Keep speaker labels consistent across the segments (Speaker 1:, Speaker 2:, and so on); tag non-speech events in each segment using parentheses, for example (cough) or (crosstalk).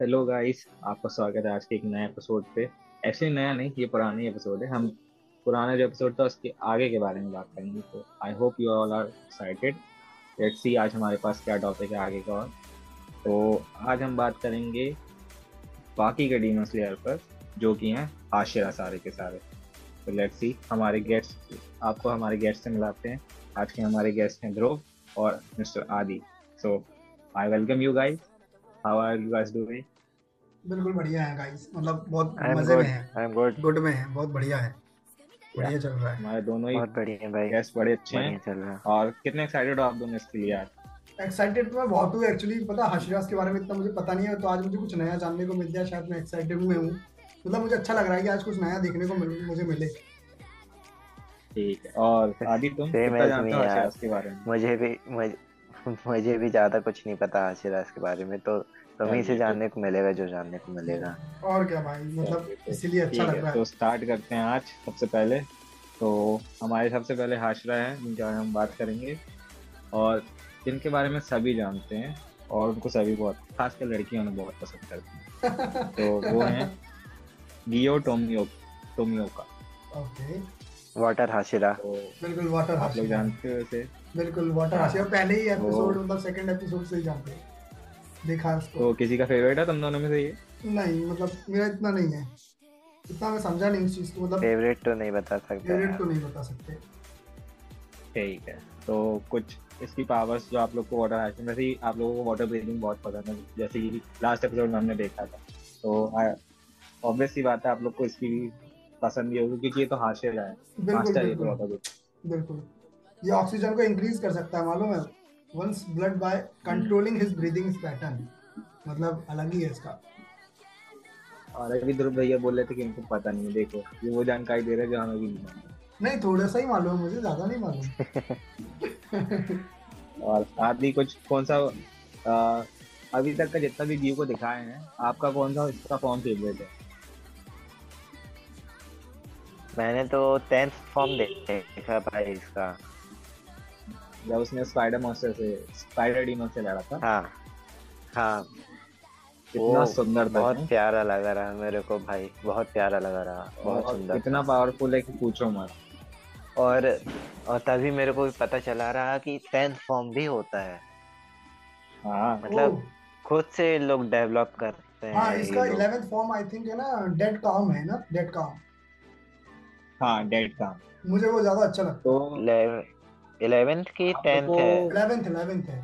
Speaker 1: Hello guys, आपका स्वागत है आज के एक नए एपिसोड पे। ऐसे नया नहीं ये पुरानी एपिसोड है, हम पुराना जो एपिसोड था उसके आगे के बारे में बात करेंगे। तो I hope you all are excited let's see आज हमारे पास क्या टॉपिक है आगे का और। तो आज हम बात करेंगे बाकी के डीमन स्लेयर पर, जो कि हैं आशिरा सारे के सारे। तो लेट्स सी हमारे गेस्ट आपको हमारे गेस्ट से मिलाते हैं। आज के हमारे गेस्ट हैं ध्रुव और mister Aadi. So I welcome you guys how are you guys doing
Speaker 2: बिल्कुल बढ़िया है गाइस मतलब बहुत मज़े में है.
Speaker 3: आई एम गुड
Speaker 2: गुड में है. बहुत बढ़िया है. बढ़िया चल रहा है.
Speaker 1: हमारे दोनों ही
Speaker 3: बहुत बढ़िया है भाई.
Speaker 1: गेस्ट बड़े अच्छे
Speaker 3: बढ़िया
Speaker 1: हैं
Speaker 3: चल रहा है.
Speaker 1: और कितने एक्साइटेड हो आप दोनों इसके लिए यार
Speaker 2: एक्साइटेड तो मैं बहुत हूँ एक्चुअली पता है, हशराज के बारे में इतना मुझे पता नहीं है. तो आज मुझे कुछ नया जानने को मिल गया. शायद मैं एक्साइटेड में हूँ. मतलब मुझे अच्छा लग रहा है कि आज कुछ नया देखने को मिल, मुझे मिले.
Speaker 1: ठीक है. और आदि तुम कितना जानते हो
Speaker 3: me,
Speaker 1: के बारे में?
Speaker 3: मुझे भी मुझे (laughs) मुझे भी ज़्यादा कुछ नहीं पता आशीर्वाद के बारे में तो तुम्ही से
Speaker 1: तो-
Speaker 3: जानने को मिलेगा जो जानने को मिलेगा।
Speaker 2: और क्या भाई मतलब इसीलिए अच्छा लग
Speaker 1: है। तो स्टार्ट करते हैं आज सबसे पहले। तो हमारे सबसे पहले हाशरा है जिनके बारे में हम बात करेंगे। और जिनके बारे में सभी जानते हैं और उनको सभी बहुत खासकर लड़कियों ने बहुत पसंद करती हैं। (laughs) तो वो हैं Giyu Tomio Tomioka.
Speaker 2: Okay
Speaker 3: water hashira
Speaker 2: बिल्कुल वाटर
Speaker 1: आप लोग जानते हो इसे?
Speaker 2: बिल्कुल वाटर हाशिरा पहले ही एपिसोड मतलब सेकंड एपिसोड से ही जानते हैं। देखा है उसको।
Speaker 1: तो किसी का फेवरेट है तुम दोनों में से ये?
Speaker 2: नहीं मतलब मेरा इतना नहीं है। इतना मैं समझा नहीं उस चीज़ को मतलब
Speaker 3: फेवरेट तो नहीं बता सकता।
Speaker 2: फेवरेट। तो नहीं बता सकते।
Speaker 1: ठीक है तो कुछ इसकी पावर्स जो आप लोग को वाटर हाइसिंग वैसे ही आप लोगों को वाटर ब्रीथिंग बहुत पसंद है। जैसे कि लास्ट एपिसोड में हमने देखा था। तो ऑब्वियस सी बात है आप लोग को इसकी पसंद भी होगी क्योंकि ये तो हाशिर है।
Speaker 2: बिल्कुल
Speaker 1: मास्टर ये तो वाटर।
Speaker 2: बिल्कुल। ये ऑक्सीजन को इंक्रीज कर सकता है मालूम है? Once blood by controlling his breathing pattern मतलब अलग ही है इसका।
Speaker 1: और अभी ध्रुव भैया बोल रहे थे कि इनको पता नहीं है देखो ये वो जानकारी दे रहे जो हमें भी नहीं मालूम।
Speaker 2: नहीं थोड़ा सा ही मालूम है मुझे ज़्यादा नहीं मालूम। (laughs)
Speaker 1: और आदि कुछ कौन सा आ, अभी तक का जितना भी व्यू को दिखाए हैं आपका कौन सा इसका फॉर्म फेवरेट है?
Speaker 3: मैंने तो टेंथ फॉर्म देखा भाई इसका।
Speaker 1: जब उसने स्पाइडर मॉन्स्टर से स्पाइडर डीमन से लड़ा था।
Speaker 3: हाँ हाँ।
Speaker 1: कितना सुंदर था
Speaker 3: बहुत प्यारा लगा रहा मेरे को भाई बहुत प्यारा लगा रहा बहुत सुंदर।
Speaker 1: इतना पावरफुल है कि पूछो मत।
Speaker 3: और और तभी मेरे को भी पता चला रहा कि टेंथ फॉर्म भी होता है।
Speaker 1: हाँ।
Speaker 3: मतलब खुद से लोग डेवलप करते हैं
Speaker 2: हाँ इसका इलेवेंथ फॉर्म आई थिंक है ना डेड काम है ना डेड काम
Speaker 1: हाँ डेड का
Speaker 2: मुझे वो ज़्यादा अच्छा लगता
Speaker 1: तो
Speaker 3: इलेवेंथ की टेंथ है
Speaker 2: है। इलेवेंथ इलेवेंथ है।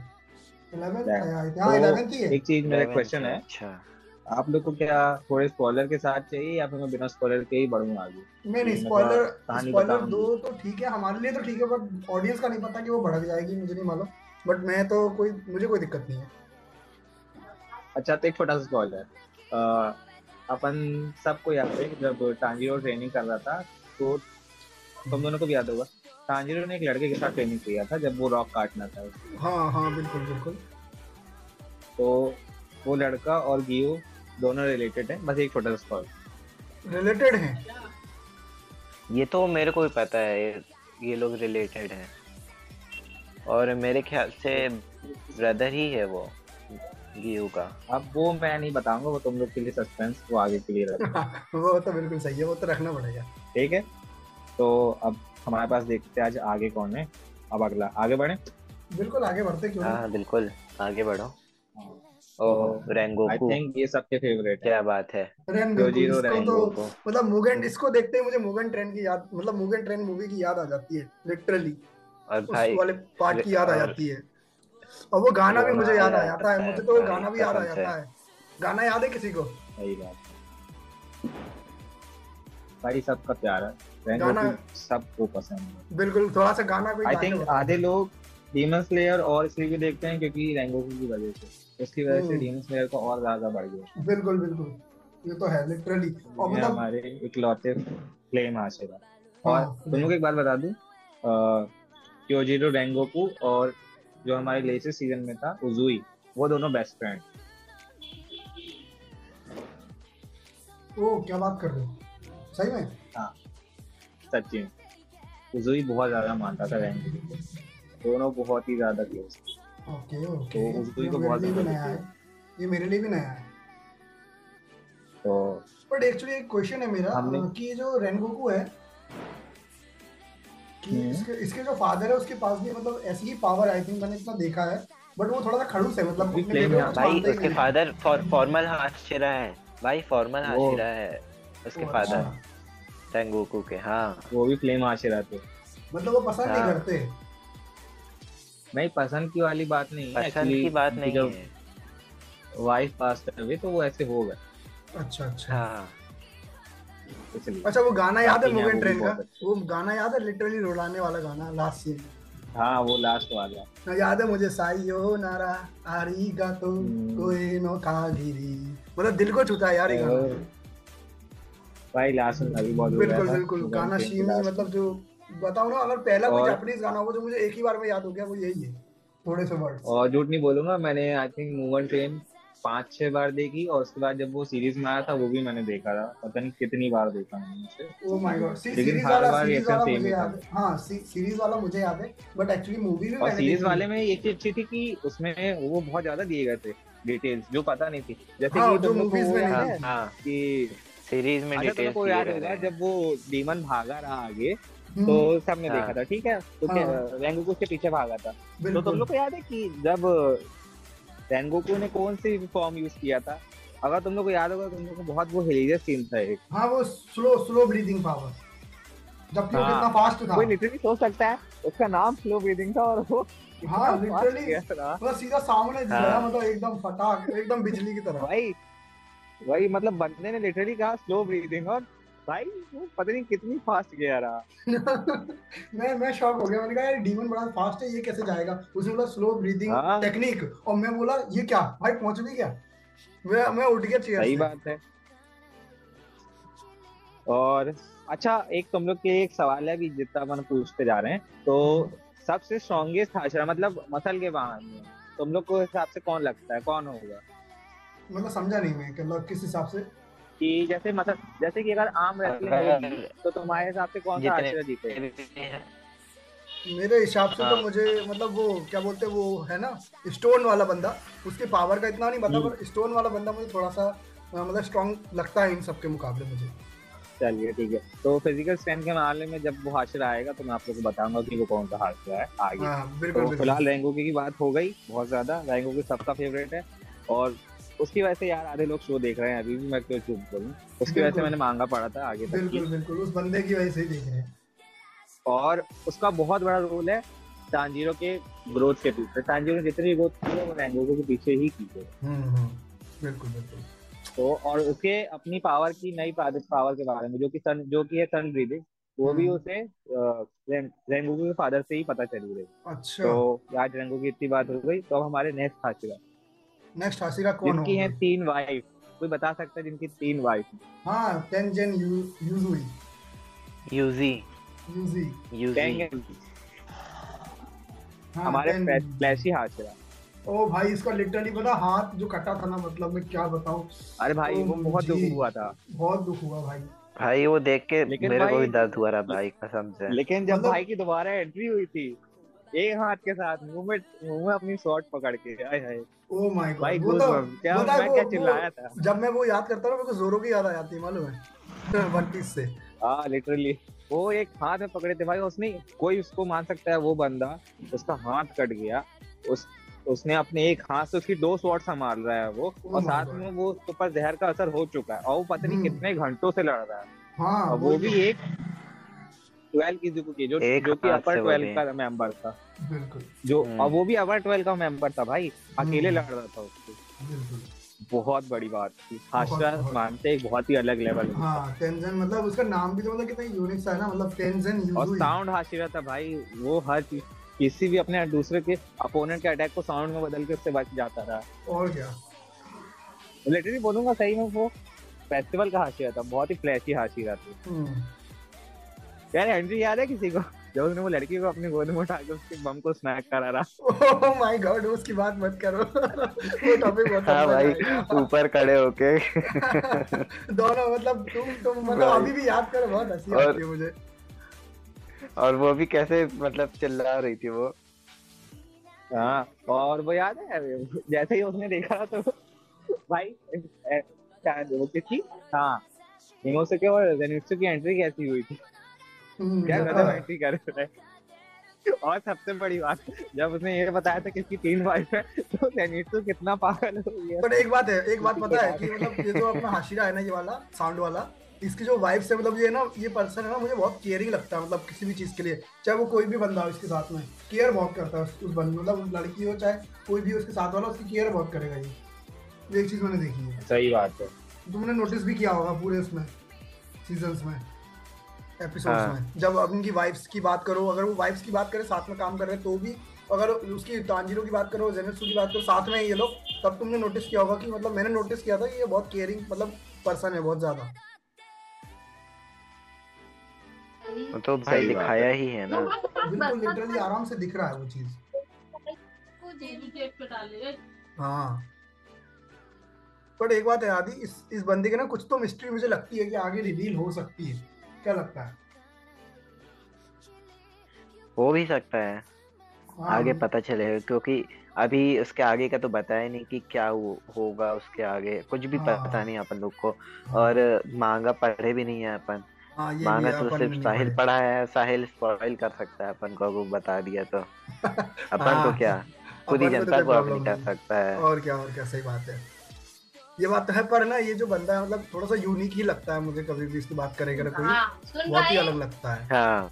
Speaker 2: इलेवेंथ है
Speaker 1: तो
Speaker 2: इलेवेंथ ही है।
Speaker 1: एक चीज़ मेरा क्वेश्चन है।
Speaker 3: अच्छा।
Speaker 1: आप लोग को क्या थोड़े स्पॉइलर के साथ चाहिए या फिर मैं बिना स्पॉइलर के ही बढ़ूँगा आगे?
Speaker 2: नहीं नहीं स्पॉइलर स्पॉइलर दो तो ठीक है हमारे लिए तो ठीक है बट ऑडियंस का नहीं पता कि वो भड़क जाएगी मुझे नहीं मालूम। बट मैं तो कोई मुझे कोई दिक्कत नहीं है।
Speaker 1: अच्छा तो एक छोटा सा स्पॉइलर अपन सबको याद है जब टांजीरो ट्रेनिंग कर रहा था तो तुम दोनों को भी याद होगा। टांजीरो ने एक लड़के के साथ ट्रेनिंग किया था जब वो रॉक काटना था
Speaker 2: हाँ हाँ बिल्कुल बिल्कुल।
Speaker 1: तो वो लड़का और गियो दोनों रिलेटेड है बस एक छोटा सा स्पॉइलर
Speaker 2: रिलेटेड हैं?
Speaker 3: ये तो मेरे को भी पता है ये, ये लोग रिलेटेड हैं। और मेरे ख्याल से ब्रदर ही है वो गियो का।
Speaker 1: अब वो मैं नहीं बताऊँगा वो तुम लोग के लिए सस्पेंस वो आगे के लिए रखना। (laughs)
Speaker 2: वो तो बिल्कुल सही है वो तो रखना पड़ेगा।
Speaker 1: ठीक है? तो अब हमारे पास देखते हैं आज आगे कौन है। अब अगला आगे बढ़े।
Speaker 2: बिल्कुल आगे बढ़ते क्यों
Speaker 3: हाँ बिल्कुल आगे बढ़ो।
Speaker 1: आई थिंक ये सबके फेवरेट
Speaker 3: क्या बात है।
Speaker 2: तो मतलब मुगन इसको देखते ही मुझे मुगन ट्रेन की याद मतलब मुगन ट्रेन मूवी की याद आ जाती है लिटरली
Speaker 3: और भाई
Speaker 2: वाले पार्ट की याद आ जाती है। और वो गाना भी मुझे याद आ जाता है मुझे तो वो गाना भी याद आ जाता है। गाना याद है किसी को?
Speaker 1: सही बात भाई सबका प्यार है।
Speaker 2: गाना-
Speaker 1: सबको पसंद है।
Speaker 2: बिल्कुल थोड़ा सा गाना कोई
Speaker 1: आई थिंक आधे लोग डीमन स्लेयर और इसलिए भी देखते हैं क्योंकि रेंगोकू की वजह से। उसकी वजह से
Speaker 2: हम्म।
Speaker 1: डीमन स्लेयर को और ज़्यादा बढ़ गया।
Speaker 2: बिल्कुल बिल्कुल। ये तो है लिटरली और मतलब
Speaker 1: हमारे इकलौते आशिरा और
Speaker 2: हाँ,
Speaker 1: तुम लोग एक बात बता दूँ क्योजीरो रेंगोकू और जो हमारे लेटेस्ट सीज़न में था उजुई वो दोनों बेस्ट फ्रेंड
Speaker 2: ओ क्या बात कर रहे हो। सही में?
Speaker 1: सच्ची में उजुई बहुत ज़्यादा मानता था रेंगोकू को दोनों बहुत ही ज़्यादा क्लोज
Speaker 2: ओके ओके
Speaker 1: तो उसको
Speaker 2: ये
Speaker 1: तो बहुत ज़्यादा
Speaker 2: नया है। ये मेरे लिए भी नया है।
Speaker 1: तो
Speaker 2: बट एक्चुअली एक क्वेश्चन है मेरा कि ये जो रेनगोकू है कि
Speaker 1: हम्म।
Speaker 2: इसके इसके जो फादर है उसके पास भी मतलब ऐसी ही पावर आई थिंक मैंने इतना देखा है। बट वो थोड़ा सा खड़ूस है मतलब
Speaker 1: भी
Speaker 2: को
Speaker 3: भाई उसके फादर फॉर्मल हाशिरा है। भाई फॉर्मल हाशिरा है। उसके फादर रेंगोकू के हाँ।
Speaker 1: वो भी फ्लेम आशिरा थे।
Speaker 2: मतलब वो पसंद नहीं
Speaker 3: हाँ।
Speaker 2: करते।
Speaker 1: नहीं पसंद की वाली बात नहीं है
Speaker 3: पसंद की बात नहीं
Speaker 1: जब
Speaker 3: है।
Speaker 1: वाइफ पास अवे तो वो ऐसे हो गए।
Speaker 2: अच्छा अच्छा।
Speaker 3: हाँ।
Speaker 2: अच्छा वो गाना याद है मुगेन ट्रेन का? वो गाना याद है लिटरली रुलाने वाला गाना लास्ट सीन
Speaker 1: हाँ वो लास्ट वाला।
Speaker 2: याद है मुझे साइयो नारा आरिगातो
Speaker 1: हम्म।
Speaker 2: कोई नो कागिरी मतलब दिल को छूता है यार ये गाना।
Speaker 1: भाई लास्ट में अभी बहुत
Speaker 2: बिल्कुल बिल्कुल। गाना
Speaker 1: ट्रेन
Speaker 2: शीन
Speaker 1: last
Speaker 2: मतलब जो बताओ ना अगर पहला कोई जापानीज गाना हो जो मुझे एक ही बार में याद हो गया वो यही है थोड़े से वर्ड्स
Speaker 1: और झूठ नहीं बोलूँगा मैंने आई थिंक मूवन ट्रेन पाँच छह बार देखी और उसके बाद जब वो सीरीज़ में आया था वो भी मैंने देखा था। पता नहीं कितनी बार देखा मैंने उसे।
Speaker 2: ओ माय गॉड
Speaker 1: लेकिन हर बार
Speaker 2: वाला मुझे
Speaker 1: ही था।
Speaker 2: है। सीरीज़ वाला मुझे याद है बट एक्चुअली मूवी भी
Speaker 1: और
Speaker 2: मैंने
Speaker 1: सीरीज़ वाले में एक चीज़ अच्छी थी कि उसमें वो बहुत ज़्यादा दिए गए थे डिटेल्स जो पता नहीं थी। जैसे
Speaker 2: हाँ,
Speaker 1: कि
Speaker 2: जो
Speaker 1: वो
Speaker 2: में नहीं। है।
Speaker 1: हाँ कि
Speaker 3: सीरीज़ में
Speaker 1: अच्छा तुमको को याद होगा जब वो डीमन भागा रहा आगे
Speaker 2: हम्म,
Speaker 1: तो सबने
Speaker 3: हाँ।
Speaker 1: देखा था ठीक है? तो
Speaker 2: हाँ।
Speaker 1: रेंगोकू उसके पीछे भागा था। तो तुम लोग को याद है कि जब रेंगोकू ने कौन सी फॉर्म यूज़ किया था? अगर तुम लोग को याद होगा तुम लोग को बहुत वो हिलेरियस सीन था एक।
Speaker 2: हाँ वो स्लो स्लो ब्रीदिंग पावर जबकि वो
Speaker 1: हाँ।
Speaker 2: कितना फास्ट था।
Speaker 1: कोई लिटरली सोच सकता है उसका नाम स्लो ब्रीदिंग था और वो
Speaker 2: हाँ लिटरली सीधा सामने
Speaker 3: हाँ।
Speaker 2: मतलब एकदम फटाक एकदम बिजली की तरह।
Speaker 1: भाई भाई मतलब बंदे ने लिटरली कहा स्लो ब्रीदिंग और भाई वो पता नहीं कितनी फास्ट गया रहा। (laughs)
Speaker 2: मैं मैं शॉक हो गया। मैंने कहा यार डीमन बड़ा फास्ट है ये कैसे जाएगा? उसने बोला स्लो ब्रीदिंग। टेक्निक और मैं बोला ये क्या? भाई पहुँच भी गया? मैं मैं उठ गया चेयर
Speaker 1: सही बात है। और अच्छा एक तुम लोग के एक सवाल है कि जितना अपन पूछते जा रहे हैं। तो सबसे स्ट्रॉन्गेस्ट हाशरा मतलब मसल के में तुम लोग को हिसाब से कौन लगता है? कौन होगा?
Speaker 2: मतलब समझा नहीं मैं कि मतलब किस हिसाब से।
Speaker 1: कि जैसे मतलब जैसे कि अगर आम रेसलिंग होगी तो तुम्हारे हिसाब से कौन सा हाशरा जीतेगा
Speaker 2: मेरे हिसाब से तो
Speaker 3: हाँ।
Speaker 2: मुझे मतलब वो क्या बोलते हैं वो है ना स्टोन वाला बंदा उसके पावर का इतना नहीं पता
Speaker 1: हम्म।
Speaker 2: पर स्टोन वाला बंदा मुझे थोड़ा सा मतलब स्ट्रॉन्ग लगता है इन सबके मुकाबले मुझे।
Speaker 1: चलिए ठीक है। तो फ़िज़िकल स्ट्रेंथ के मामले में जब वो हाशरा आएगा तो मैं आप लोग को बताऊँगा कि वो कौन सा हाशरा है आगे।
Speaker 2: हाँ बिल्कुल
Speaker 1: तो फ़िलहाल रेंगोकी की बात हो गई बहुत ज़्यादा। रेंगोकी सबका फेवरेट है और उसकी वजह से यार आधे लोग शो देख रहे हैं अभी भी मैं क्यों चुप बोलूँ। उसकी वजह से मैंने मांगा पड़ा था आगे तक
Speaker 2: बिल्कुल बिल्कुल उस बंदे की वजह से देख रहे हैं।
Speaker 1: और उसका बहुत बड़ा रोल है टांजीरो के ग्रोथ के पीछे। टांजीरो जितनी ग्रोथ की है वो रेंगोको के पीछे ही की है।
Speaker 2: हम्म हम्म बिल्कुल बिल्कुल।
Speaker 1: तो और उसके अपनी पावर की नई पावर के बारे में जो कि सन जो कि है सन ब्रीदिंग वो भी
Speaker 2: हम्म।
Speaker 1: उसे रेंगोको के फादर से ही पता चली रही
Speaker 2: अच्छा।
Speaker 1: तो आज रेंगो की इतनी बात हो गई तो अब हमारे नेक्स्ट हाशिरा
Speaker 2: नेक्स्ट हासिरा कौन
Speaker 1: जिनकी
Speaker 2: होगा।
Speaker 1: है तीन वाइफ कोई बता सकता है जिनकी तीन वाइफ
Speaker 2: हाँ Tengen U Uzui
Speaker 3: Uzui
Speaker 2: Uzui
Speaker 3: Uzui
Speaker 2: हाँ
Speaker 1: हमारे
Speaker 2: टेन-
Speaker 1: फ्लैशी हाशिरा
Speaker 2: ओ भाई इसका लिटरली पता हाथ जो कटा था ना मतलब मैं क्या बताऊँ?
Speaker 1: अरे भाई वो बहुत दुख हुआ था।
Speaker 2: बहुत दुख हुआ भाई।
Speaker 3: भाई वो देख के
Speaker 1: लेकिन
Speaker 3: मेरे को भी दर्द हुआ रहा भाई कसम से।
Speaker 1: लेकिन जब
Speaker 2: मतलब-
Speaker 1: भाई की दोबारा एंट्री हुई थी एक हाथ के साथ मुँह में मुँह में अपनी शॉट पकड़ के आए हाय।
Speaker 2: ओ माय
Speaker 1: भाई
Speaker 2: गॉड वो तो
Speaker 1: क्या
Speaker 2: पता
Speaker 1: मैं
Speaker 2: वो-
Speaker 1: क्या चिल्लाया था?
Speaker 2: जब मैं वो याद करता हूँ मेरे को जोरो की याद आ जाती है मालूम है? (laughs) वन पीस से।
Speaker 1: हाँ लिटरली वो एक हाथ में पकड़े थे भाई उसने कोई उसको मान सकता है वो बंदा उसका हाथ कट गया। उस उसने अपने एक हाथ से उसकी दो शॉट संभाल रहा है वो
Speaker 2: Oh
Speaker 1: और साथ में वो उसके ऊपर जहर का असर हो चुका है। और वो पता नहीं
Speaker 2: हम्म।
Speaker 1: कितने घंटों से लड़ रहा है।
Speaker 2: हाँ
Speaker 1: वो भी एक ट्वेल्व की जो की जो जो कि अपर ट्वेल्व का मेंबर था।
Speaker 2: बिल्कुल।
Speaker 1: जो
Speaker 3: हम्म।
Speaker 1: और वो भी अपर ट्वेल्व का मेंबर था भाई। अकेले
Speaker 2: हम्म।
Speaker 1: लड़ रहा था उसको बहुत बड़ी बात थी। हाशरा मानते एक बहुत ही अलग लेवल
Speaker 2: हाँ टेंजन मतलब उसका नाम भी तो मतलब कितना यूनिक सा है ना मतलब टेंजन
Speaker 1: और साउंड हाशिरा था भाई। वो हर चीज़ किसी भी अपने दूसरे के अपोनेंट के अटैक को साउंड में बदल के उससे बच जाता था
Speaker 2: और क्या?
Speaker 1: लिटरली बोलूँगा सही में वो फेस्टिवल का हाशिरा था। बहुत ही फ्लैशी हाशिरा थी।
Speaker 2: हम्म।
Speaker 1: यार एंट्री याद है किसी को? जब उसने वो लड़की को अपनी गोद में उठा के उसके बम को स्मैक करा रहा।
Speaker 2: ओह माय गॉड उसकी बात मत करो। वो टॉपिक बहुत
Speaker 3: हाँ भाई ऊपर खड़े होके। (laughs)
Speaker 2: दोनों मतलब तुम तुम मतलब अभी भी याद करो बहुत हँसी
Speaker 3: और-
Speaker 2: आती है मुझे।
Speaker 3: और वो भी कैसे मतलब चिल्ला रही थी वो।
Speaker 1: हाँ और वो याद है जैसे ही उसने देखा तो भाई क्या वो किसकी हाँ इनोसुके और जेनित्सु की एंट्री कैसी हुई थी? क्या
Speaker 2: तो
Speaker 1: गजब
Speaker 2: है।
Speaker 1: कर रहा और सबसे बड़ी बात जब उसने ये बताया था कि इसकी तीन वाइफ है तो जेनित्सु कितना पागल हो गया।
Speaker 2: बट एक बात है एक बात (laughs) पता है कि मतलब ये जो अपना हाशिरा है ना ये वाला साउंड वाला इसकी जो वाइफ है मतलब ये ना ये पर्सन है ना मुझे बहुत केयरिंग लगता है मतलब किसी भी चीज़ के लिए चाहे वो कोई भी बंदा हो इसके साथ में केयर बहुत करता है उस, बंदे मतलब लड़की हो चाहे कोई भी उसके साथ वाला उसकी केयर बहुत करेगा ये। ये एक चीज़ मैंने देखी है।
Speaker 1: सही बात है।
Speaker 2: तुमने नोटिस भी किया होगा पूरे उसमें सीजन्स में। एपिसोड्स
Speaker 3: हाँ।
Speaker 2: में जब अब उनकी वाइफ्स की बात करो अगर वो वाइफ्स की बात करें साथ में काम कर रहे हैं तो भी अगर उसकी तांजीरो की बात करो जेनेत्सु की बात करो साथ में ये लोग तब तुमने नोटिस किया होगा कि मतलब मैंने नोटिस किया था कि ये बहुत केयरिंग मतलब पर्सन है बहुत ज़्यादा।
Speaker 3: तो भाई दिखाया ही। है ना।
Speaker 2: बिल्कुल लिटरली आराम से दिख रहा है वो चीज़। हाँ। बट एक बात है आदि इस इस बंदे के ना कुछ तो मिस्ट्री मुझे लगती है कि आगे रिवील हो सकती है। क्या लगता है?
Speaker 3: हो भी सकता है।
Speaker 2: हाँ,
Speaker 3: आगे पता चलेगा क्योंकि अभी उसके आगे का तो बताया नहीं कि क्या हो, होगा उसके आगे। कुछ भी
Speaker 2: हाँ।
Speaker 3: पता नहीं अपन लोग को।
Speaker 2: हाँ,
Speaker 3: और मांगा पढ़े भी नहीं है अपन। मांगा तो सिर्फ़ साहिल
Speaker 2: पढ़ा।
Speaker 3: है साहिल स्पॉइल कर सकता है अपन को अगर बता दिया तो। (laughs) अपन को क्या? खुद ही
Speaker 2: तो
Speaker 3: जनता को अपनी कर सकता है।
Speaker 2: और क्या और क्या सही बात है। ये बात तो है पर ना ये जो बंदा है मतलब थोड़ा सा यूनिक ही लगता है मुझे कभी भी इसकी बात करेगा कोई बहुत ही अलग लगता है।
Speaker 3: हाँ।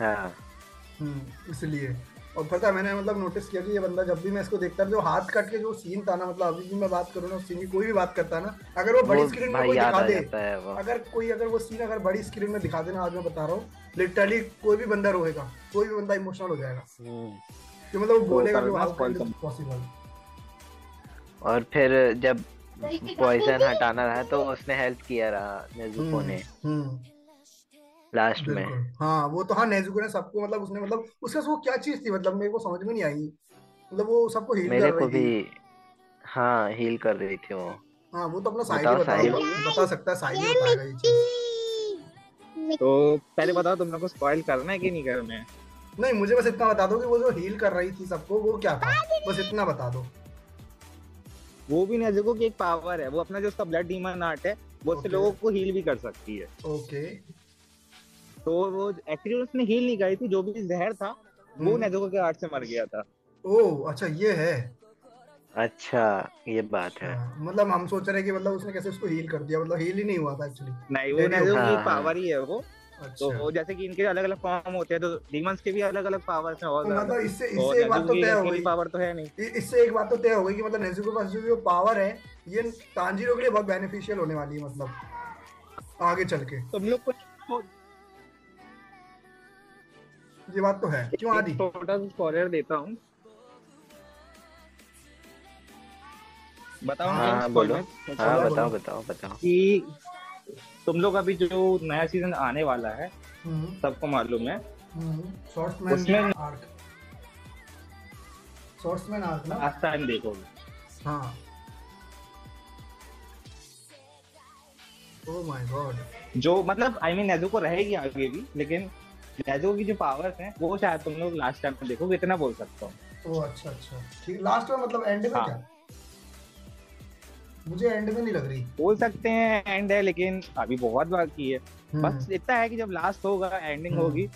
Speaker 3: हाँ।
Speaker 2: हम्म, इसलिए। और पता मैंने मतलब नोटिस किया कि ये बंदा जब भी मैं इसको देखता जो हाथ कट के जो सीन था ना मतलब अभी भी मैं बात करूँ ना सीन की कोई भी बात करता है ना अगर वो बड़ी स्क्रीन में कोई दिखा दे
Speaker 3: है
Speaker 2: अगर कोई अगर वो सीन अगर बड़ी स्क्रीन में दिखा देना आज मैं बता रहा हूँ लिटरली कोई भी बंदा रोएगा कोई भी बंदा इमोशनल हो जाएगा।
Speaker 3: हम्म।
Speaker 2: कि मतलब वो बोलेगा पॉसिबल
Speaker 3: और फिर जब पॉइजन हटाना रहा तो उसने हेल्प किया रहा नेजुको ने।
Speaker 2: हम्म।
Speaker 3: लास्ट में।
Speaker 2: हाँ वो तो हाँ नेजुको ने सबको मतलब उसने मतलब उसके वो क्या चीज़ थी? मतलब मेरे को समझ में नहीं आई। मतलब वो सबको हील
Speaker 3: मेरे
Speaker 2: कर
Speaker 3: को भी हाँ हील कर रही थी वो।
Speaker 2: हाँ वो तो अपना साइड बता
Speaker 3: साहिल।
Speaker 2: बता सकता है साइड बताएगा ये चीज़।
Speaker 1: तो पहले बताओ तुम लोग को स्पॉइल करना है कि नहीं करना है?
Speaker 2: नहीं मुझे बस इतना बता दो कि वो जो हील कर रही थी सबको वो क्या था? बस इतना बता दो।
Speaker 1: वो भी नेजुको की एक पावर है वो अपना जो उसका ब्लड डीमन आर्ट है वो उससे
Speaker 2: Okay.
Speaker 1: लोगों को हील भी कर सकती है।
Speaker 2: ओके
Speaker 1: तो वो एक्चुअली उसने हील नहीं करी थी जो भी जहर था वो
Speaker 2: हम्म।
Speaker 1: नेजुको के आर्ट से मर गया था।
Speaker 2: ओ अच्छा ये है।
Speaker 3: अच्छा ये बात है।
Speaker 2: हाँ, मतलब हम सोच रहे हैं कि मतलब उसने कैसे उसको हील कर दिया मतलब हील ही नहीं हुआ था एक्चुअली
Speaker 1: नहीं वो नेजुको की पावर ही है वो।
Speaker 2: अच्छा।
Speaker 1: वो जैसे कि इनके अलग अलग फॉर्म होते हैं तो डीमंस के भी अलग अलग पावर्स हैं और
Speaker 2: तो मतलब इससे इससे एक बात तो तय हो गई।
Speaker 1: पावर तो है नहीं।
Speaker 2: इससे एक बात तो तय हो गई कि मतलब नेजुको के पास जो जो पावर है ये तांजीरो के लिए बहुत बेनिफिशियल होने वाली है मतलब आगे चल के।
Speaker 1: तुम लोग को
Speaker 2: ये बात तो है। क्यों आदि?
Speaker 1: एक छोटा सा स्पॉइलर देता हूँ। बताओ
Speaker 2: हाँ,
Speaker 3: हाँ? बोलो। हाँ
Speaker 2: बोलो,
Speaker 3: बताओ बताओ बताओ।
Speaker 1: कि तुम लोग अभी जो नया सीज़न आने वाला है
Speaker 2: हम्म,
Speaker 1: सबको मालूम है।
Speaker 2: हम्म,
Speaker 1: उसमें-
Speaker 2: आर्क आर्क ना?
Speaker 1: लास्ट टाइम देखोगे।
Speaker 2: हाँ। ओह माय गॉड
Speaker 1: जो मतलब आई मीन नेजुको रहेगी आगे भी लेकिन नेजुको की जो पावर्स हैं वो शायद तुम लोग लास्ट टाइम में देखोगे इतना बोल सकता हूँ।
Speaker 2: ओह अच्छा अच्छा। ठीक लास्ट में मतलब एंड में
Speaker 1: हाँ।
Speaker 2: क्या? मुझे एंड में नहीं लग रही।
Speaker 1: बोल सकते हैं एंड है लेकिन अभी बहुत बाकी है।
Speaker 2: हम्म,
Speaker 1: बस इतना है कि जब लास्ट होगा एंडिंग
Speaker 2: हम्म,
Speaker 1: होगी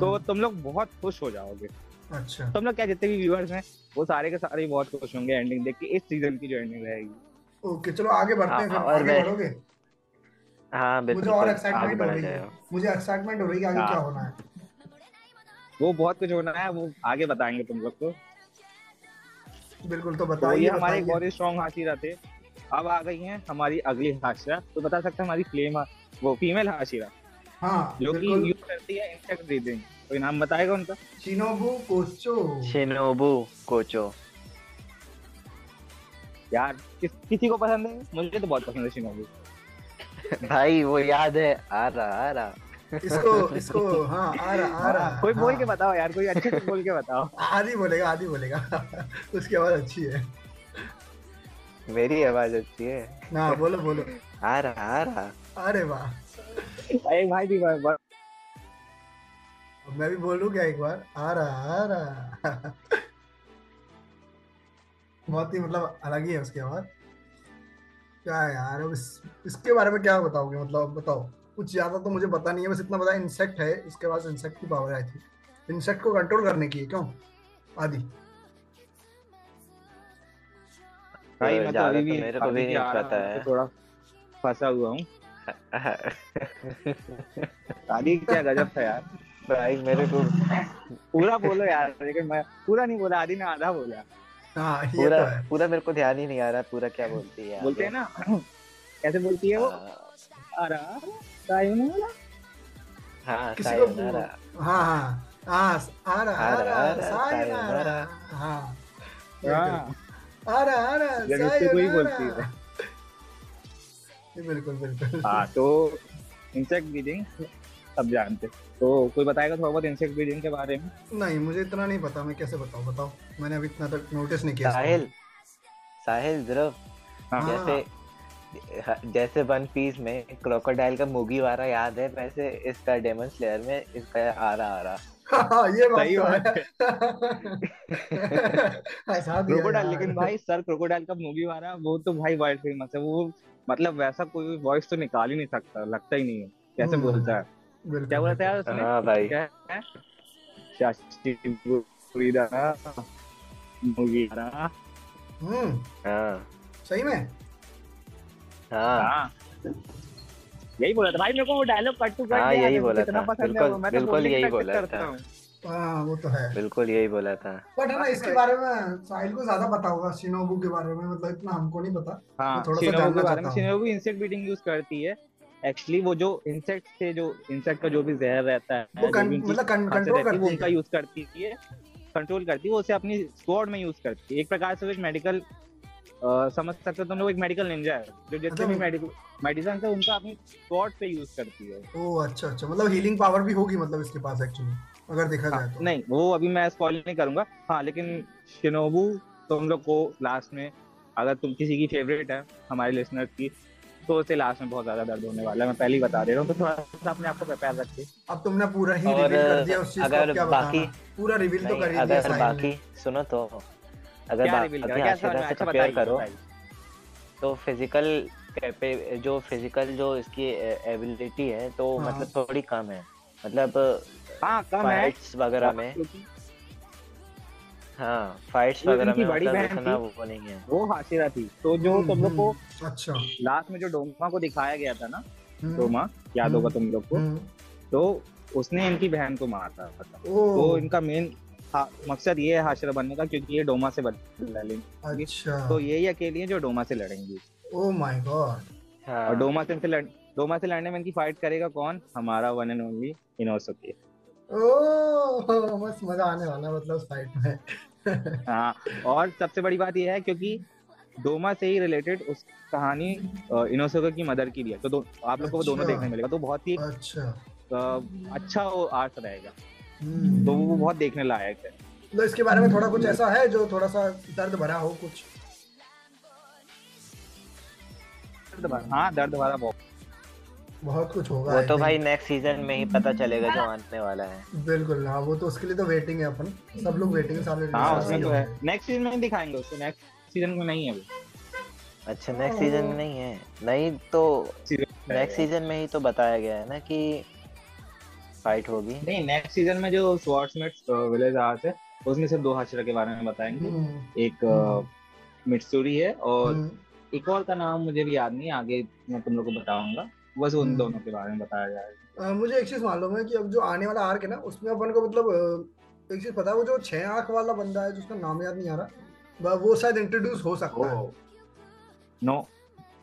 Speaker 1: तो
Speaker 2: हम्म,
Speaker 1: तुम लोग बहुत खुश हो जाओगे।
Speaker 2: अच्छा।
Speaker 1: तुम लोग क्या जितने भी व्यूअर्स हैं वो सारे के सारे बहुत खुश होंगे एंडिंग देख के इस सीज़न की जो एंडिंग रहेगी।
Speaker 2: ओके चलो आगे बढ़ते हैं
Speaker 3: हाँ,
Speaker 2: फिर आगे बढ़ोगे?
Speaker 3: हाँ
Speaker 2: मुझे और एक्साइटमेंट हो रही है मुझे एक्साइटमेंट हो रही है आगे
Speaker 1: हाँ।
Speaker 2: क्या होना है।
Speaker 1: वो बहुत कुछ होना है वो आगे बताएँगे तुम लोग को।
Speaker 2: बिल्कुल तो
Speaker 1: तो
Speaker 2: बताइए
Speaker 1: हमारे एक बहुत ही स्ट्रॉन्ग हाशिरा थे अब आ गई है हमारी अगली हाशिरा तो बता सकते हैं हमारी फ्लेम वो फीमेल हाशिरा।
Speaker 2: हाँ
Speaker 1: जो कि यूज़ करती है इंसेक्ट ब्रीदिंग कोई नाम बताएगा उनका?
Speaker 2: Shinobu Kocho.
Speaker 3: Shinobu Kocho.
Speaker 1: यार किस किसी को पसंद है? मुझे तो बहुत पसंद है शिनोबू।
Speaker 3: भाई वो याद है। आ रहा आ रहा।
Speaker 2: इसको इसको हाँ आ रहा आ रहा।
Speaker 1: कोई बोल के
Speaker 2: हाँ।
Speaker 1: बताओ यार कोई अच्छे से बोल के बताओ।
Speaker 2: आदि बोलेगा आदि बोलेगा। उसकी आवाज़ अच्छी है।
Speaker 3: मेरी आवाज़ अच्छी है।
Speaker 2: हाँ बोलो बोलो।
Speaker 3: आ रहा आ रहा।
Speaker 2: अरे वाह।
Speaker 1: अरे भाई भी भाई भाई-
Speaker 2: अब मैं भी बोलूँ क्या एक बार? आ रहा आ रहा। बहुत ही मतलब अलग ही है उसकी आवाज़। क्या यार इस, इसके बारे में क्या बताओगे? मतलब बताओ। कुछ ज़्यादा तो मुझे पता नहीं है बस इतना पता है इंसेक्ट है इसके पास इंसेक्ट की पावर आई थी। इंसेक्ट को कंट्रोल करने की क्यों? आदि।
Speaker 1: भाई मैं तो अभी भी
Speaker 3: मेरे को भी नहीं पता है
Speaker 1: तो थोड़ा फंसा हुआ हूँ। आदि क्या गजब था यार।
Speaker 3: भाई मेरे को
Speaker 1: पूरा बोलो यार लेकिन मैं पूरा नहीं बोला आदि ने आधा बोला।
Speaker 2: हाँ
Speaker 3: पूरा
Speaker 2: तो
Speaker 3: पूरा मेरे को ध्यान ही नहीं आ रहा पूरा क्या बोलती है
Speaker 1: बोलते हैं ना कैसे बोलती है वो? अरा सायोनारा
Speaker 3: हाँ
Speaker 2: किसी को
Speaker 3: सायोनारा
Speaker 2: हाँ हाँ। हाँ आ रहा आ
Speaker 3: आ रहा,
Speaker 2: रहा
Speaker 3: आ रहा,
Speaker 2: सायोनारा
Speaker 3: सायोनारा।
Speaker 2: हाँ।
Speaker 1: हाँ
Speaker 2: आ रहा आ रहा
Speaker 1: जब इससे कोई। बोलती है
Speaker 2: ये बिल्कुल बिल्कुल
Speaker 1: हाँ तो इंसेक्ट ब्रीडिंग सब जानते तो कोई बताएगा थोड़ा बहुत इंसेक्ट ब्रीडिंग के बारे में
Speaker 2: नहीं मुझे इतना नहीं पता मैं कैसे बताऊँ बताओ मैंने अभी इतना तक नोटिस नहीं किया
Speaker 3: साहिल साहिल ध्रुव
Speaker 1: हाँ।
Speaker 3: जैसे जैसे वन पीस में क्रोकोडाइल का मुगी वारा याद है वैसे इसका डेमन स्लेयर में इसका आ रहा आ रहा
Speaker 2: ये बात
Speaker 1: सही
Speaker 2: तो
Speaker 1: बात
Speaker 2: है। (laughs)
Speaker 1: क्रोकोडाइल लेकिन भाई सर क्रोकोडाइल का मूवी वाला वो तो भाई वर्ल्ड फ़ेमस है वो मतलब वैसा कोई वॉइस तो निकाल ही नहीं सकता लगता ही नहीं है कैसे
Speaker 2: हम्म,
Speaker 1: बोलता है। क्या बोला था यार उसने?
Speaker 3: हाँ भाई।
Speaker 1: क्या है? शास्त्री बुरीदा मूवी वाला
Speaker 2: हम्म
Speaker 3: हाँ।
Speaker 2: सही में?
Speaker 3: हाँ।
Speaker 1: हाँ। यही बोला था भाई मेरे को वो डायलॉग कट टू कट
Speaker 3: हाँ, यही बोला था।
Speaker 1: पसंद है वो,
Speaker 3: बिल्कुल-
Speaker 1: तो
Speaker 3: बिल्कुल यही बोला था।
Speaker 1: हूँ।
Speaker 2: वो तो है
Speaker 3: बिल्कुल यही बोला था
Speaker 2: बट है ना इसके बारे में साहिल को ज़्यादा पता होगा शिनोबू के बारे में मतलब इतना हमको नहीं पता
Speaker 1: हाँ
Speaker 2: थोड़ा सा
Speaker 1: शिनोबू
Speaker 2: जानना
Speaker 1: के बारे
Speaker 2: चाहता हूँ।
Speaker 1: शिनोबू इंसेक्ट ब्रीडिंग यूज़ करती है एक्चुअली वो जो इंसेक्ट से जो इंसेक्ट का जो भी जहर रहता है
Speaker 2: वो कं- मतलब कं- कंट्रोल
Speaker 1: रहती है, उनका यूज़ करती है कंट्रोल करती है वो उसे अपनी स्क्वाड में यूज़ करती है एक प्रकार से वो एक मेडिकल समझ सकते हो तुम लोग एक मेडिकल निंजा है जो जितने भी
Speaker 2: मतलब-
Speaker 1: मेडिकल मेडिसिन है उनका अपनी स्क्वाड पे यूज़ करती है।
Speaker 2: ओ अच्छा अच्छा मतलब हीलिंग पावर भी होगी मतलब इसके पास एक्चुअली अगर देखा
Speaker 1: हाँ,
Speaker 2: जाए तो।
Speaker 1: नहीं वो अभी मैं स्पॉइल नहीं करूँगा। हाँ लेकिन शिनोबू तुम लोग को लास्ट में अगर तुम किसी की फेवरेट है हमारे लिसनर्स की तो उसे लास्ट में बहुत ज़्यादा दर्द होने वाला है। मैं पहले ही बता दे रहा हूँ तो थोड़ा सा अपने आप को प्रिपेयर रखिए।
Speaker 2: अब तुमने पूरा ही रिवील कर दिया उस चीज़ को क्या
Speaker 3: बाकी-
Speaker 2: बताना पूरा रिवील तो कर ही दिया
Speaker 3: अगर बाकी सुनो तो अगर आशीर्वाद
Speaker 1: में
Speaker 3: से
Speaker 1: अच्छा
Speaker 3: कंपेयर करो तो फ़िज़िकल जो फ़िज़िकल जो इसकी एबिलिटी है तो
Speaker 2: हाँ।
Speaker 3: मतलब थोड़ी कम है। मतलब
Speaker 1: हाँ कम है।
Speaker 3: फाइट्स वगैरह में। हाँ फाइट्स वगैरह में
Speaker 1: बड़ी
Speaker 3: मतलब
Speaker 1: बहन थी।
Speaker 3: वो नहीं है।
Speaker 1: वो हाशिरा थी। तो जो
Speaker 2: हम्म,
Speaker 1: तुम लोग को
Speaker 2: हम्म, अच्छा।
Speaker 1: लास्ट में जो डोमा को दिखाया गया था ना
Speaker 2: हम्म,
Speaker 1: डोमा याद होगा तुम लोग को तो उसने इनकी बहन को मारा था
Speaker 2: ओ
Speaker 1: तो इनका मेन मकसद ये है हाशिरा बनने का क्योंकि ये डोमा से लेंगे
Speaker 2: अच्छा।
Speaker 1: तो यही अकेली है जो डोमा से लड़ेंगी।
Speaker 2: ओ माय गॉड
Speaker 3: हाँ।
Speaker 1: और डोमा से लड़ डोमा से लड़ने में इनकी फाइट करेगा कौन? हमारा वन एंड ओनली इनोसुके
Speaker 2: ओ बस मज़ा आने वाला मतलब फाइट में।
Speaker 1: हाँ और सबसे बड़ी बात यह है क्योंकि डोमा से ही रिलेटेड उस कहानी इनोसुके की मदर की भी है। तो दो, आप लोग को वो दोनों
Speaker 2: अच्छा।
Speaker 1: देखने मिलेगा। तो बहुत ही
Speaker 2: अच्छा।
Speaker 1: अच्छा वो आर्ट रहेगा। तो वो बहुत देखने लायक है।
Speaker 2: तो इसके बारे में थोड़ा कुछ ऐसा है जो थोड़ा सा दर्द भरा हो कुछ?
Speaker 1: दर्द भरा हाँ दर्द भरा बहुत।
Speaker 2: बहुत कुछ होगा
Speaker 3: वो तो भाई नेक्स्ट सीज़न में ही पता चलेगा जो आने वाला है।
Speaker 2: बिल्कुल हाँ वो तो उसके लिए तो वेटिंग है अपन। सब लोग वेटिंग है सारे
Speaker 1: हाँ उसमें तो है। नेक्स्ट सीज़न में ही दिखाएँगे उसको नेक्स्ट सीज़न में नहीं है वो।
Speaker 3: अच्छा नेक्स्ट सीज़न में नहीं है। नहीं तो नेक्स्ट सीज़न में ही तो बताया गया है ना कि फाइट होगी।
Speaker 1: नहीं नेक्स्ट सीज़न में जो स्वॉर्ड्समिट विलेज आर्ट है उसमें सिर्फ़ दो हाशिरा के बारे में बताएँगे।
Speaker 2: हम्म,
Speaker 1: एक मिट्सूरी है और
Speaker 2: हम्म,
Speaker 1: एक और का नाम मुझे भी याद नहीं आगे मैं तुम लोग को बताऊँगा। बस उन
Speaker 2: हम्म।
Speaker 1: दोनों के बारे में बताया जाएगा
Speaker 2: मुझे एक चीज़ मालूम है कि अब जो आने वाला आर्क है ना उसमें अपन को मतलब एक चीज़ पता है वो जो छह आँख वाला बंदा है जिसका नाम याद नहीं आ रहा वो शायद इंट्रोड्यूस हो सकता है।
Speaker 1: नो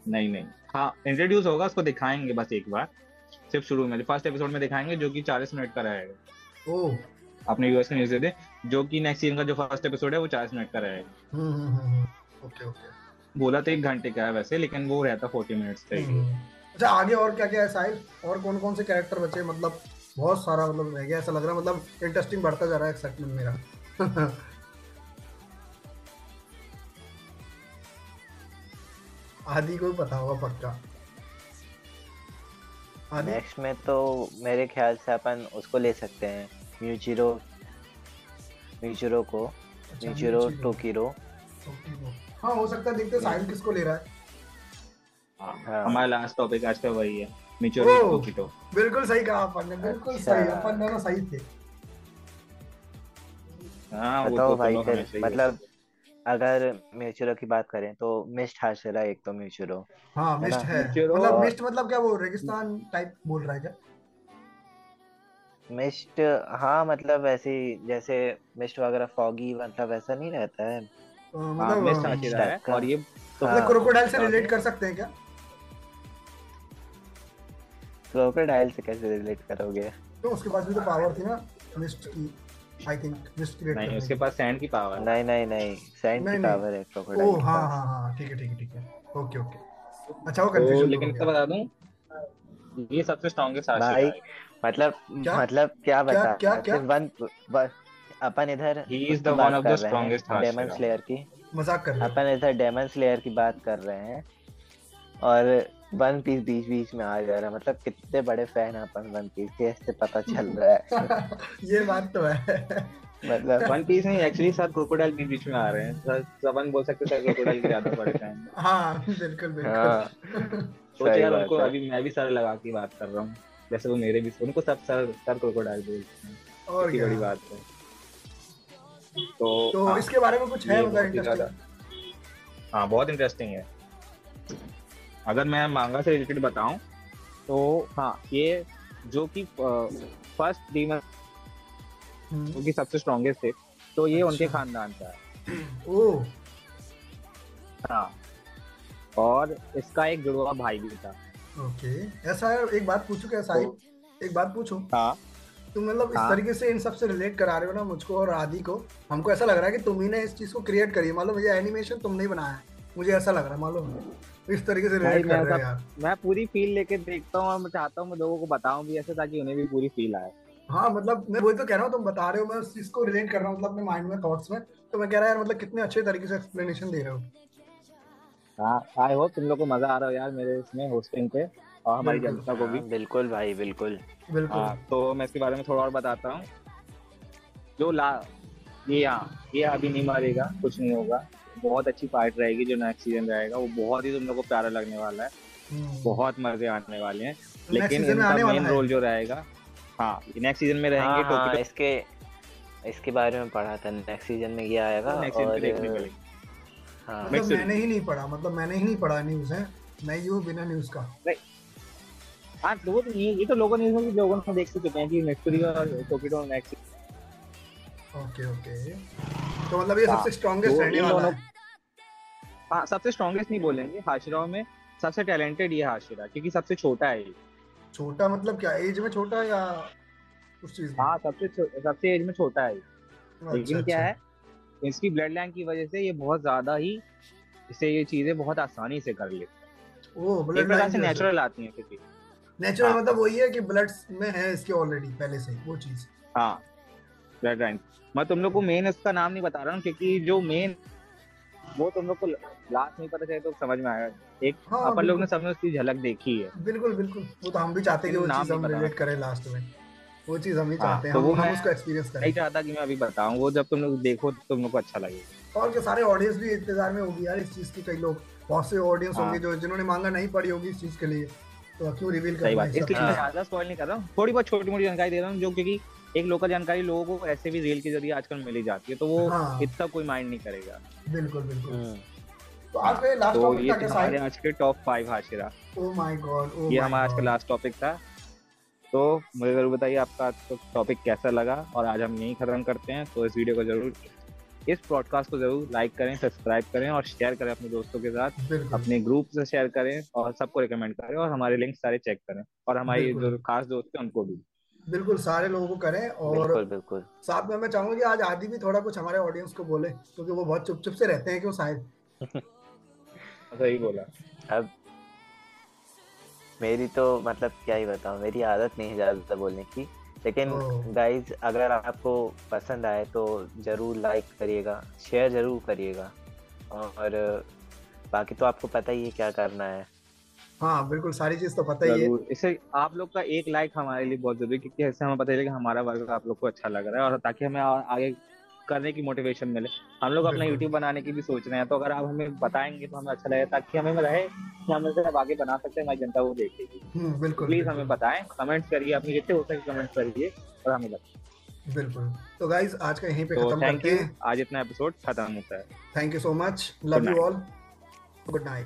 Speaker 1: नहीं नहीं। हाँ इंट्रोड्यूस होगा उसको दिखाएँगे बस एक बार। सिर्फ़ शुरू में फ़र्स्ट एपिसोड में दिखाएँगे जो कि चालीस मिनट का रहेगा।
Speaker 2: ओह।
Speaker 1: अपने व्यूअर्स को न्यूज़ दे दे जो कि नेक्स्ट सीज़न का जो फ़र्स्ट एपिसोड है वो चालीस मिनट का रहेगा।
Speaker 2: हम्म हम्म, हम्म, ओके ओके।
Speaker 1: बोला तो एक घंटे का है वैसे लेकिन वो रहता फोर्टी मिनट्स का।
Speaker 2: अच्छा आगे और क्या क्या है साहिल? और कौन कौन से कैरेक्टर बचे? मतलब बहुत सारा मतलब रह गया ऐसा लग रहा है मतलब इंटरेस्टिंग बढ़ता जा रहा है एक्साइटमेंट मेरा। (laughs) आदि को पता होगा पक्का।
Speaker 3: नेक्स्ट में तो मेरे ख्याल से अपन उसको ले सकते हैं म्यूचिरो म्यूचिरो को
Speaker 2: अच्छा,
Speaker 3: म्यूचिरो
Speaker 2: म्यूचिरो।
Speaker 3: टोकिरो
Speaker 2: टोकिरो। हाँ हो सकता है देखते हैं साहिल किसको ले रहा है
Speaker 1: हाँ,
Speaker 3: हाँ।
Speaker 1: हमारा लास्ट टॉपिक आज का वही है मिचोरी
Speaker 2: ओह।
Speaker 1: कोकिटो
Speaker 2: बिल्कुल सही कहा अपन ने बिल्कुल
Speaker 3: अच्छा।
Speaker 2: सही अपन दोनों सही थे
Speaker 1: हाँ वो
Speaker 3: बताओ
Speaker 1: तो
Speaker 3: भाई फिर मतलब अगर म्यूचुरो की बात करें तो मिस्ट हाशिरा एक तो म्यूचुरो
Speaker 2: हाँ मिस्ट है। मतलब
Speaker 1: और-
Speaker 2: मिस्ट मतलब क्या वो रेगिस्तान टाइप बोल रहा है क्या?
Speaker 3: मिस्ट हाँ मतलब ऐसे जैसे मिस्ट वगैरह फॉगी मतलब ऐसा नहीं रहता है।
Speaker 1: हाँ
Speaker 2: मतलब
Speaker 1: मिस्ट हाशिरा है और ये तो
Speaker 3: हाँ।
Speaker 2: मतलब क्रोकोडाइल से। रिलेट कर सकते हैं क्या?
Speaker 3: क्रोकोडाइल से कैसे रिलेट करोगे?
Speaker 2: तो उसके पास भी तो पावर थी ना मिस्ट की। आई थिंक मिस्ट क्रिएट
Speaker 1: नहीं उसके पास सैंड की पावर
Speaker 3: नहीं नहीं नहीं सैंड की पावर है क्रोकोडाइल
Speaker 2: ओह हाँ हाँ हाँ ठीक है ठीक है ठीक है। Okay okay. अच्छा वो कंफ्यूजन
Speaker 1: लेकिन इतना बता दूँ ये सबसे स्ट्रॉन्गेस्ट हाशिरा
Speaker 3: भाई मतलब
Speaker 2: क्या?
Speaker 3: मतलब क्या बता?
Speaker 2: क्या- क्या?
Speaker 3: वन वन- अपन इधर
Speaker 1: He is the
Speaker 3: उसकी बात
Speaker 1: one of
Speaker 3: कर
Speaker 1: the
Speaker 3: रहे
Speaker 1: strongest
Speaker 3: हैं डेमन स्लेयर की।
Speaker 2: मज़ाक कर रहे हो।
Speaker 3: अपन इधर डेमन स्लेयर की बात कर रहे हैं। और वन पीस बीच बीच में आ जा रहा है। मतलब कितने बड़े फ़ैन हैं अपन वन पीस के इससे पता चल रहा है। (laughs)
Speaker 2: ये बात तो है।
Speaker 3: मतलब
Speaker 1: वन पीस नहीं एक्चुअली साथ क्रोकोडाइल भी बीच में आ रहे हैं। सबन बोल सकते हैं क्रोकोडाइल के ज़्यादा बड़े फ़ैन
Speaker 2: हाँ। बिल्कुल बिल्कुल।
Speaker 3: हाँ (laughs)
Speaker 1: सोच यार उनको अभी मैं भी सर लगा के बात कर रहा हूँ। जैसे वो मेरे भी उनको सब सर सर क्रोकोडाइल बोलते हैं।
Speaker 2: और
Speaker 1: बड़ी बात है। तो
Speaker 2: तो
Speaker 1: हाँ,
Speaker 2: इसके बारे में कुछ है मतलब इंटरेस्टिंग
Speaker 1: हाँ बहुत इंटरेस्टिंग है। अगर मैं मांगा से रिलेटेड बताऊँ तो हाँ ये जो कि फ़र्स्ट डीमन जो कि सबसे स्ट्रॉन्गेस्ट थे तो ये
Speaker 2: अच्छा। उनके।
Speaker 1: खानदान का है। (clears throat)
Speaker 2: ओह।
Speaker 1: हाँ और इसका एक जुड़वा भाई भी था।
Speaker 2: ओके। ऐसा है एक बात पूछूँ क्या साहिब? एक बात पूछूँ?
Speaker 1: हाँ।
Speaker 2: तुम मतलब इस
Speaker 1: हाँ।
Speaker 2: तरीके से इन सबसे रिलेट करा रहे हो ना मुझको और आदि को? हमको ऐसा लग रहा है कि तुम ही ने इस चीज़ को क्रिएट करी है। मालूम ये एनिमेशन तुमने ही बनाया है। मुझे ऐसा लग रहा है मालूम इस तरीके से रिलेट कर रहे हो यार।
Speaker 1: मैं पूरी फील लेके देखता हूँ और मैं चाहता हूँ मैं लोगों को बताऊँ भी ऐसे ताकि उन्हें भी पूरी फील आए।
Speaker 2: हाँ मतलब मैं वही तो कह रहा हूँ तुम बता रहे हो मैं उस चीज़ को रिलेट कर रहा हूँ मतलब अपने माइंड में थॉट्स में। तो मैं कह रहा यार मतलब कितने अच्छे तरीके से एक्सप्लेनेशन दे रहे हो।
Speaker 1: हाँ आई होप तुम लोग को मज़ा आ रहा हो यार मेरे इसमें होस्टिंग पे और हमारी जनता को भी।
Speaker 3: हाँ, बिल्कुल भाई बिल्कुल।
Speaker 2: बिल्कुल।
Speaker 1: हाँ तो मैं इसके बारे में थोड़ा और बताता हूँ। जो ला ये यहाँ ये अभी नहीं मारेगा कुछ नहीं होगा। बहुत अच्छी फाइट रहेगी जो नेक्स्ट सीज़न रहेगा वो बहुत ही तुम लोग को प्यारा लगने वाला है।
Speaker 2: हम्म।
Speaker 1: बहुत मज़े आने वाले हैं। लेकिन इनका मेन रोल जो रहेगा हाँ नेक्स्ट सीज़न में
Speaker 3: हाँ
Speaker 1: रहेंगे
Speaker 3: हाँ
Speaker 1: टोक्यो
Speaker 3: इसके इसके बारे में पढ़ा था। नेक्स्ट सीज़न में ये आएगा और
Speaker 1: देखने मिलेगी।
Speaker 3: हाँ।
Speaker 2: मतलब मैंने ही नहीं पढ़ा मतलब मैंने ही नहीं पढ़ा न्यूज़ है। मैं ही हूँ बिना न्यूज़ का।
Speaker 1: हाँ तो तो ये ये तो लोगों ने इसमें लोगों ने देख चुके हैं कि नेक्स्ट और टोक्यो नेक्स्ट
Speaker 2: ओके ओके तो मतलब ये
Speaker 1: हाँ,
Speaker 2: सबसे स्ट्रॉन्गेस्ट रहने वाला है।
Speaker 1: हाँ सबसे स्ट्रॉन्गेस्ट नहीं बोलेंगे हाशिराओं में सबसे टैलेंटेड ये हाशिरा क्योंकि सबसे छोटा है ये।
Speaker 2: छोटा मतलब क्या एज में छोटा या उस चीज़ में?
Speaker 1: हाँ सबसे सबसे एज में छोटा है ये।
Speaker 2: अच्छा,
Speaker 1: लेकिन क्या
Speaker 2: अच्छा।
Speaker 1: है इसकी ब्लड लाइन की वजह से ये बहुत ज़्यादा ही इसे ये चीज़ें बहुत आसानी से कर लेते हैं।
Speaker 2: ब्लड
Speaker 1: प्रकार से नेचुरल आती हैं क्योंकि
Speaker 2: नेचुरल
Speaker 1: हाँ।
Speaker 2: मतलब वही है कि ब्लड में है इसके ऑलरेडी पहले से वो चीज़।
Speaker 1: हाँ। ब्लड लाइन मैं तुम लोग को मेन उसका नाम नहीं बता रहा हूँ क्योंकि जो मेन वो तुम लोग को लास्ट नहीं पता चले तो समझ में आएगा। एक
Speaker 2: हाँ,
Speaker 1: अपन लोग ने। सबने उसकी झलक देखी है।
Speaker 2: बिल्कुल बिल्कुल। वो तो हम भी चाहते हैं कि वो चीज़ हम रिलेट करें लास्ट में। वो चीज़ हम ही
Speaker 1: हाँ,
Speaker 2: चाहते हैं।
Speaker 1: तो
Speaker 2: हम उसको एक्सपीरियंस करें।
Speaker 1: नहीं चाहता कि मैं अभी बताऊँ वो जब तुम लोग देखो तो तुम लोग को अच्छा लगेगा
Speaker 2: और क्या सारे ऑडियंस भी इंतज़ार में होगी यार इस चीज़ की कई लोग बहुत से ऑडियंस
Speaker 1: हाँ।
Speaker 2: होंगे जो जिन्होंने मांगा नहीं पड़ी होगी इस चीज़ के लिए। तो क्यों रिवील
Speaker 1: सही
Speaker 2: करना
Speaker 1: बात इसलिए मैं ज़्यादा स्पॉइल नहीं कर रहा हूँ। थोड़ी बहुत छोटी मोटी जानकारी दे रहा हूँ जो क्योंकि एक लोकल जानकारी लोगों को ऐसे भी रील के ज़रिए आजकल मिली जाती है तो वो
Speaker 2: हाँ।
Speaker 1: इतना कोई माइंड नहीं करेगा।
Speaker 2: बिल्कुल बिल्कुल।
Speaker 3: हम्म,
Speaker 2: तो आज का ये लास्ट
Speaker 1: तो
Speaker 2: टॉपिक था
Speaker 1: थे हमारे आज के top five hashira.
Speaker 2: My god
Speaker 1: ये हमारा आज का लास्ट टॉपिक था। तो मुझे ज़रूर बताइए आपका आज का टॉपिक कैसा लगा और आज हम यही खत्म करते हैं तो इस वीडियो को ज़रूर इस पॉडकास्ट को ज़रूर लाइक करें सब्सक्राइब करें और शेयर करें अपने दोस्तों के साथ। अपने ग्रुप से शेयर करें और सबको रिकमेंड करें और हमारे लिंक सारे चेक करें और हमारी। जो खास दोस्त हैं उनको भी।
Speaker 2: बिल्कुल सारे लोगों को करें और
Speaker 3: बिल्कुल बिल्कुल।
Speaker 2: साथ में मैं चाहूँगा कि आज आदि भी थोड़ा कुछ हमारे ऑडियंस को बोले क्योंकि वो बहुत चुप चुप से रहते हैं क्यों शायद? (laughs)
Speaker 1: सही बोला।
Speaker 3: अब मेरी तो मतलब क्या ही बताऊँ मेरी आदत नहीं है ज़्यादा बोलने की लेकिन। गाइज़ अगर आपको पसंद आए तो ज़रूर लाइक करिएगा शेयर ज़रूर करिएगा और बाकी तो आपको पता ही है क्या करना है।
Speaker 2: हाँ बिल्कुल सारी चीज़ तो पता ही है।
Speaker 1: इससे आप लोग का एक लाइक हमारे लिए बहुत ज़रूरी क्योंकि ऐसे हमें पता चले कि हमारा वर्क आप लोग को अच्छा लग रहा है और ताकि हमें आगे करने की मोटिवेशन मिले। हम लोग अपना यूट्यूब बनाने की भी सोच रहे हैं तो अगर आप हमें बताएँगे तो हमें अच्छा लगेगा ताकि हमें रहे कि हम अगर आगे बना सकते हैं हमारी जनता वो देखेगी।
Speaker 2: हम्म, बिल्कुल
Speaker 1: प्लीज़ हमें बताएँ कमेंट्स करिए अपने जितने हो सके कमेंट्स करिए और हमें बताएँ।
Speaker 2: बिल्कुल। तो गाइज़ आज का यहीं पे
Speaker 1: तो
Speaker 2: खत्म करते हैं।
Speaker 1: आज इतना एपिसोड खत्म होता है।
Speaker 2: Thank you so much love you all good night